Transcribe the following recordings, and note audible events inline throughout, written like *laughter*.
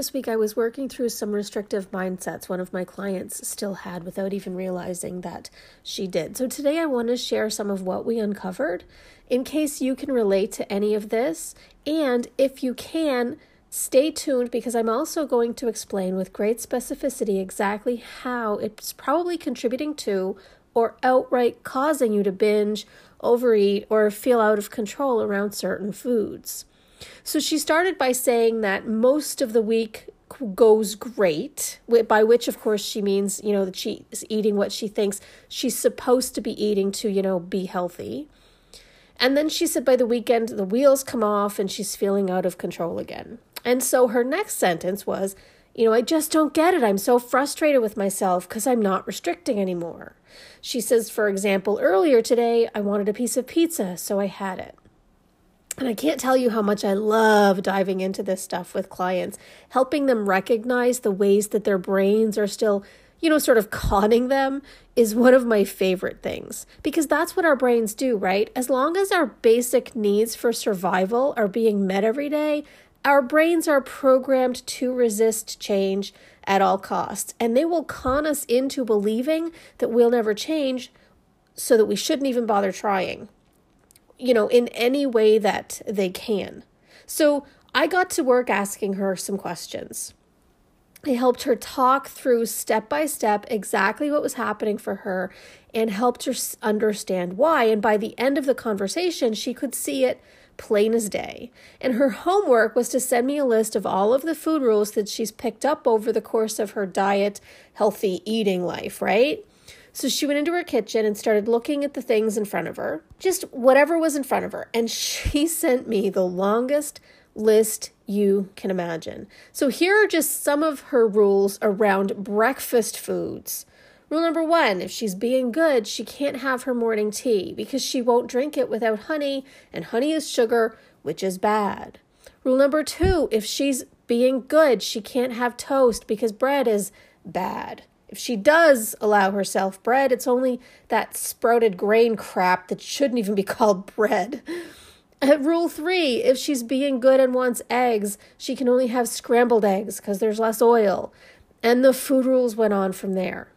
This week, I was working through some restrictive mindsets one of my clients still had without even realizing that she did. So, today I want to share some of what we uncovered in case you can relate to any of this. And if you can, stay tuned because I'm also going to explain with great specificity exactly how it's probably contributing to or outright causing you to binge, overeat, or feel out of control around certain foods. So she started by saying that most of the week goes great, by which, of course, she means, you know, that she is eating what she thinks she's supposed to be eating to, you know, be healthy. And then she said by the weekend, the wheels come off and she's feeling out of control again. And so her next sentence was, you know, I just don't get it. I'm so frustrated with myself because I'm not restricting anymore. She says, for example, earlier today, I wanted a piece of pizza, so I had it. And I can't tell you how much I love diving into this stuff with clients, helping them recognize the ways that their brains are still, you know, sort of *laughs* conning them is one of my favorite things. Because that's what our brains do, right? As long as our basic needs for survival are being met every day, our brains are programmed to resist change at all costs, and they will con us into believing that we'll never change so that we shouldn't even bother trying you know, in any way that they can. So I got to work asking her some questions. I helped her talk through step by step exactly what was happening for her and helped her understand why. And by the end of the conversation, she could see it plain as day. And her homework was to send me a list of all of the food rules that she's picked up over the course of her diet, healthy eating life, right? So she went into her kitchen and started looking at the things in front of her, just whatever was in front of her. And she *laughs* sent me the longest list you can imagine. So here are just some of her rules around breakfast foods. Rule number one if she's being good, she can't have her morning tea because she won't drink it without honey, and honey is sugar, which is bad. Rule number two if she's being good, she can't have toast because bread is bad. If she does allow herself bread, it's only that sprouted grain crap that shouldn't even be *laughs* called bread. At rule three, if she's being good and wants eggs, she can only have scrambled eggs because there's less oil. And the food rules went on from there.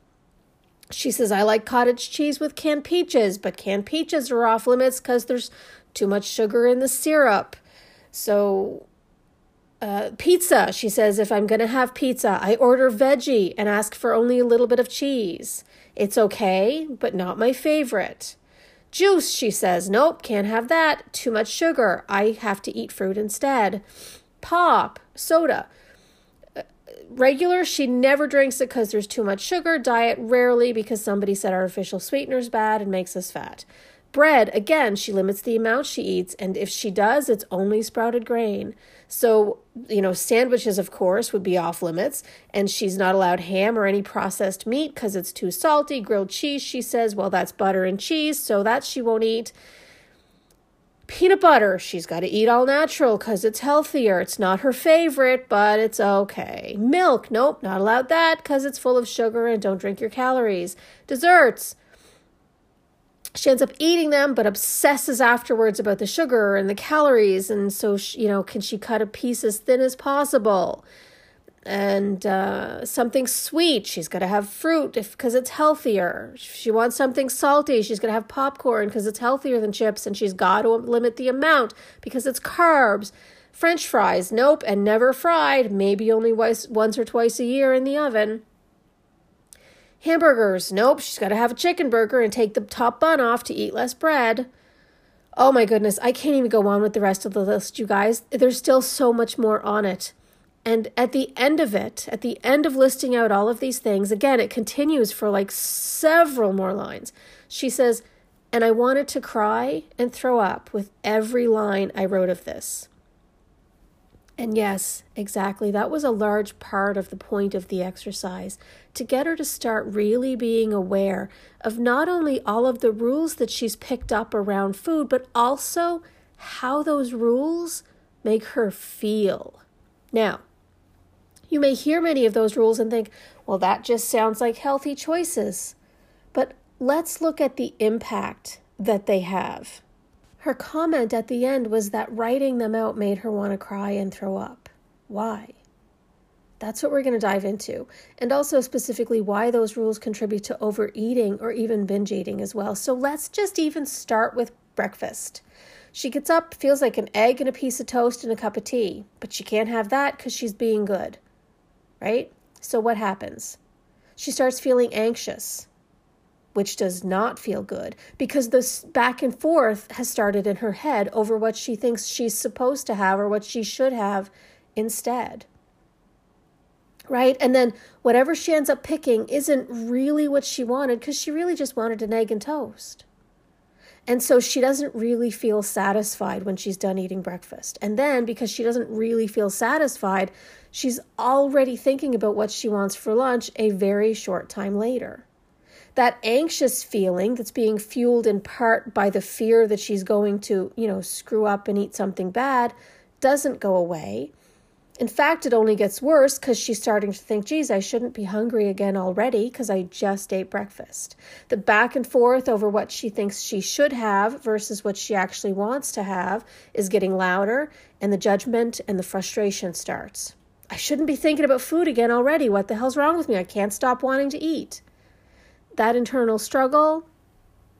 She says, I like cottage cheese with canned peaches, but canned peaches are off limits because there's too much sugar in the syrup. So uh, pizza. She says, if I'm going to have pizza, I order veggie and ask for only a little bit of cheese. It's okay, but not my favorite. Juice, she says, nope, can't have that. Too much sugar. I have to eat fruit instead. Pop, soda. Uh, regular, she never drinks it because there's too much sugar. Diet, rarely because somebody said artificial sweetener's bad and makes us fat. Bread, again, she limits the amount she eats, and if she does, it's only sprouted grain. So, you know, sandwiches, of course, would be off limits, and she's not allowed ham or any processed meat because it's too salty. Grilled cheese, she says, well, that's butter and cheese, so that she won't eat. Peanut butter, she's got to eat all natural because it's healthier. It's not her favorite, but it's okay. Milk, nope, not allowed that because it's full of sugar and don't drink your calories. Desserts, she ends up eating them but obsesses afterwards about the sugar and the calories. And so she, you know can she cut a piece as thin as possible? And uh, something sweet. She's got to have fruit because it's healthier. She wants something salty she's going to have popcorn because it's healthier than chips. And she's got to limit the amount because it's carbs. French fries nope and never fried. Maybe only once or twice a year in the oven Hamburgers. Nope, she's got to have a chicken burger and take the top bun off to eat less bread. Oh my goodness, I can't even go on with the rest of the list, you guys. There's still so much more on it. And at the end of it, at the end of listing out all of these things, again, it continues for like several more lines. She says, and I wanted to cry and throw up with every line I wrote of this. And yes, exactly. That was a large part of the point of the exercise to get her to start really being aware of not only all of the rules that she's picked up around food, but also how those rules make her feel. Now, you may hear many of those rules and think, well, that just sounds like healthy choices. But let's look at the impact that they have. Her comment at the end was that writing them out made her want to cry and throw up. Why? That's what we're going to dive into. And also, specifically, why those rules contribute to overeating or even binge eating as well. So, let's just even start with breakfast. She gets up, feels like an egg and a piece of toast and a cup of tea, but she can't have that because she's being good, right? So, what happens? She starts feeling anxious which does not feel good because this back and forth has started in her head over what she thinks she's supposed to have or what she should have instead. Right? And then whatever she ends up picking isn't really what she wanted because she really just wanted an egg and toast. And so she doesn't really feel satisfied when she's done eating breakfast. And then because she doesn't really feel satisfied, she's already thinking about what she wants for lunch a very short time later that anxious feeling that's being fueled in part by the fear that she's going to, you know, screw up and eat something bad doesn't go away. In fact, it only gets worse because she's starting to think, geez, I shouldn't be hungry again already because I just ate breakfast. The back and forth over what she thinks she should have versus what she actually wants to have is getting louder, and the judgment and the frustration starts. I shouldn't be thinking about food again already. What the hell's wrong with me? I can't stop wanting to eat that internal struggle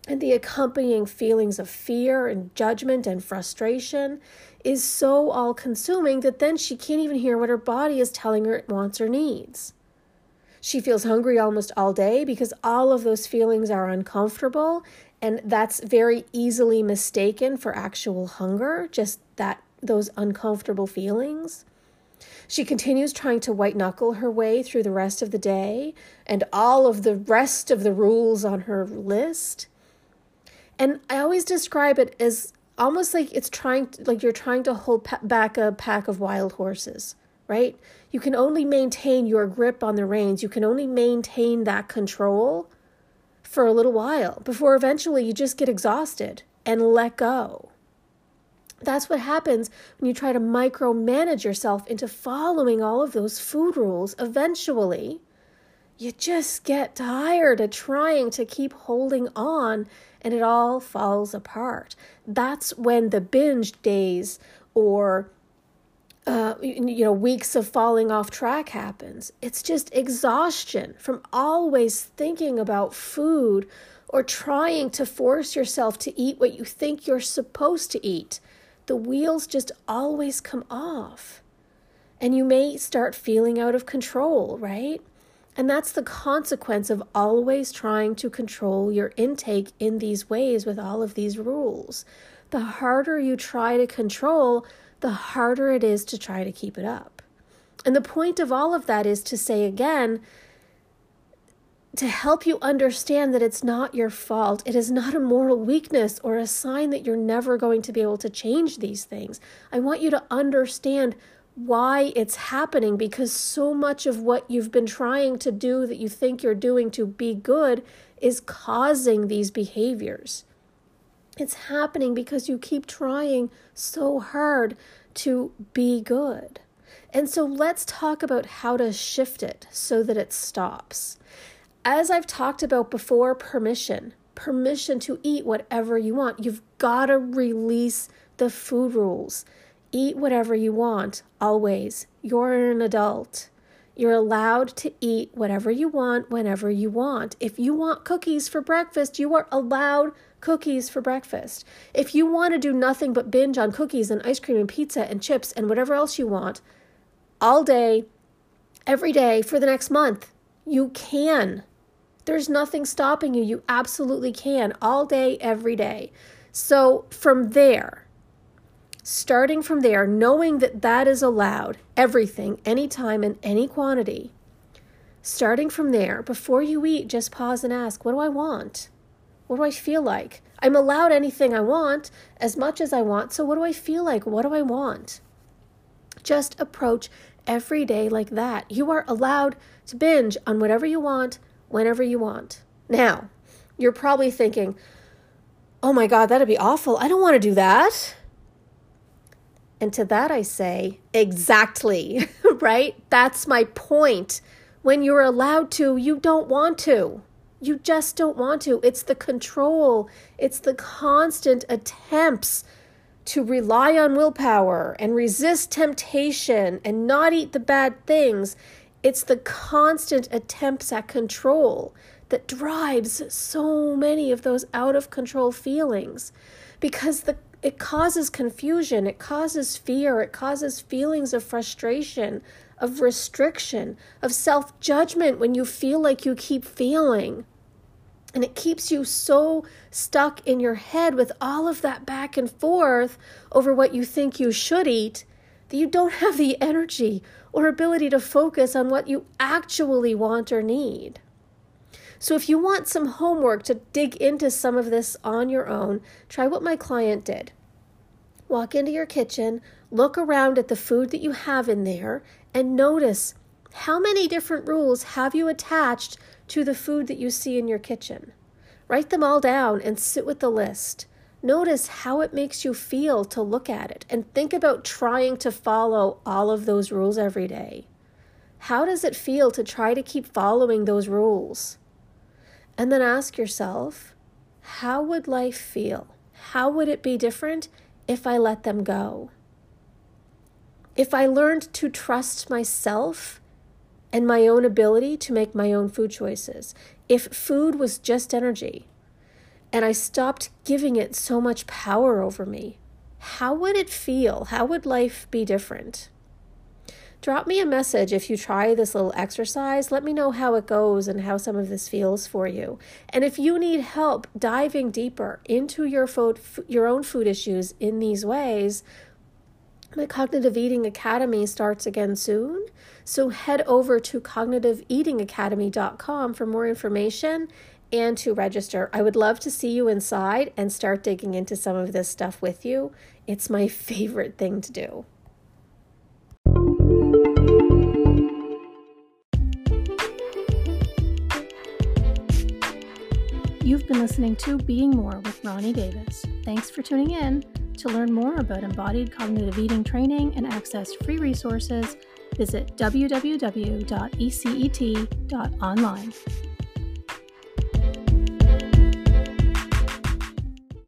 and the accompanying feelings of fear and judgment and frustration is so all consuming that then she can't even hear what her body is telling her it wants or needs. She feels hungry almost all day because all of those feelings are uncomfortable and that's very easily mistaken for actual hunger, just that those uncomfortable feelings. She continues trying to white knuckle her way through the rest of the day and all of the rest of the rules on her list. And I always describe it as almost like it's trying to, like you're trying to hold back a pack of wild horses, right? You can only maintain your grip on the reins. You can only maintain that control for a little while before eventually you just get exhausted and let go. That's what happens when you try to micromanage yourself into following all of those food rules. Eventually, you just get tired of trying to keep holding on and it all falls apart. That's when the binge days or uh, you know, weeks of falling off track happens. It's just exhaustion from always thinking about food or trying to force yourself to eat what you think you're supposed to eat the wheels just always come off. And you may start feeling out of control, right? And that's the consequence of always trying to control your intake in these ways with all of these rules. The harder you try to control, the harder it is to try to keep it up. And the point of all of that is to say again to help you understand that it's not your fault. It is not a moral weakness or a sign that you're never going to be able to change these things. I want you to understand why it's happening because so much of what you've been trying to do that you think you're doing to be good is causing these behaviors. It's happening because you keep trying so hard to be good. And so let's talk about how to shift it so that it stops. As I've talked about before, permission. Permission to eat whatever you want. You've got to release the food rules. Eat whatever you want, always. You're an adult. You're allowed to eat whatever you want whenever you want. If you want cookies for breakfast, you are allowed cookies for breakfast. If you want to do nothing but binge on cookies and ice cream and pizza and chips and whatever else you want all day, every day for the next month, you can. There's nothing stopping you. You absolutely can all day, every day. So, from there, starting from there, knowing that that is allowed, everything, anytime, and any quantity, starting from there, before you eat, just pause and ask, What do I want? What do I feel like? I'm allowed anything I want, as much as I want. So, what do I feel like? What do I want? Just approach every day like that. You are allowed to binge on whatever you want, whenever you want. Now, you're probably thinking, oh my God, that'd be awful. I don't want to do that. And to that I say, exactly, *laughs* right? That's my point. When you're allowed to, you don't want to. You just don't want to. It's the control, it's the constant attempts to rely on willpower and resist temptation and not eat the bad things. It's the constant attempts at control that drives so many of those out of control feelings because the it causes confusion, it causes fear, it causes feelings of frustration, of restriction, of self judgment when you feel like you keep feeling. And it keeps you so stuck in your head with all of that back and forth over what you think you should eat that you don't have the energy or ability to focus on what you actually want or need. So, if you want some homework to dig into some of this on your own, try what my client did. Walk into your kitchen, look around at the food that you have in there, and notice how many different rules have you attached to the food that you see in your kitchen. Write them all down and sit with the list. Notice how it makes you feel to look at it and think about trying to follow all of those rules every day. How does it feel to try to keep following those rules? And then ask yourself, how would life feel? How would it be different if I let them go? If I learned to trust myself and my own ability to make my own food choices, if food was just energy and I stopped giving it so much power over me, how would it feel? How would life be different? Drop me a message if you try this little exercise. Let me know how it goes and how some of this feels for you. And if you need help diving deeper into your food, your own food issues in these ways, my Cognitive Eating Academy starts again soon. So head over to cognitiveeatingacademy.com for more information and to register. I would love to see you inside and start digging into some of this stuff with you. It's my *laughs* favorite thing to do. You've been listening to Being More with Ronnie Davis. Thanks for tuning in. To learn more about embodied cognitive eating training and access free resources, visit www.ecet.online.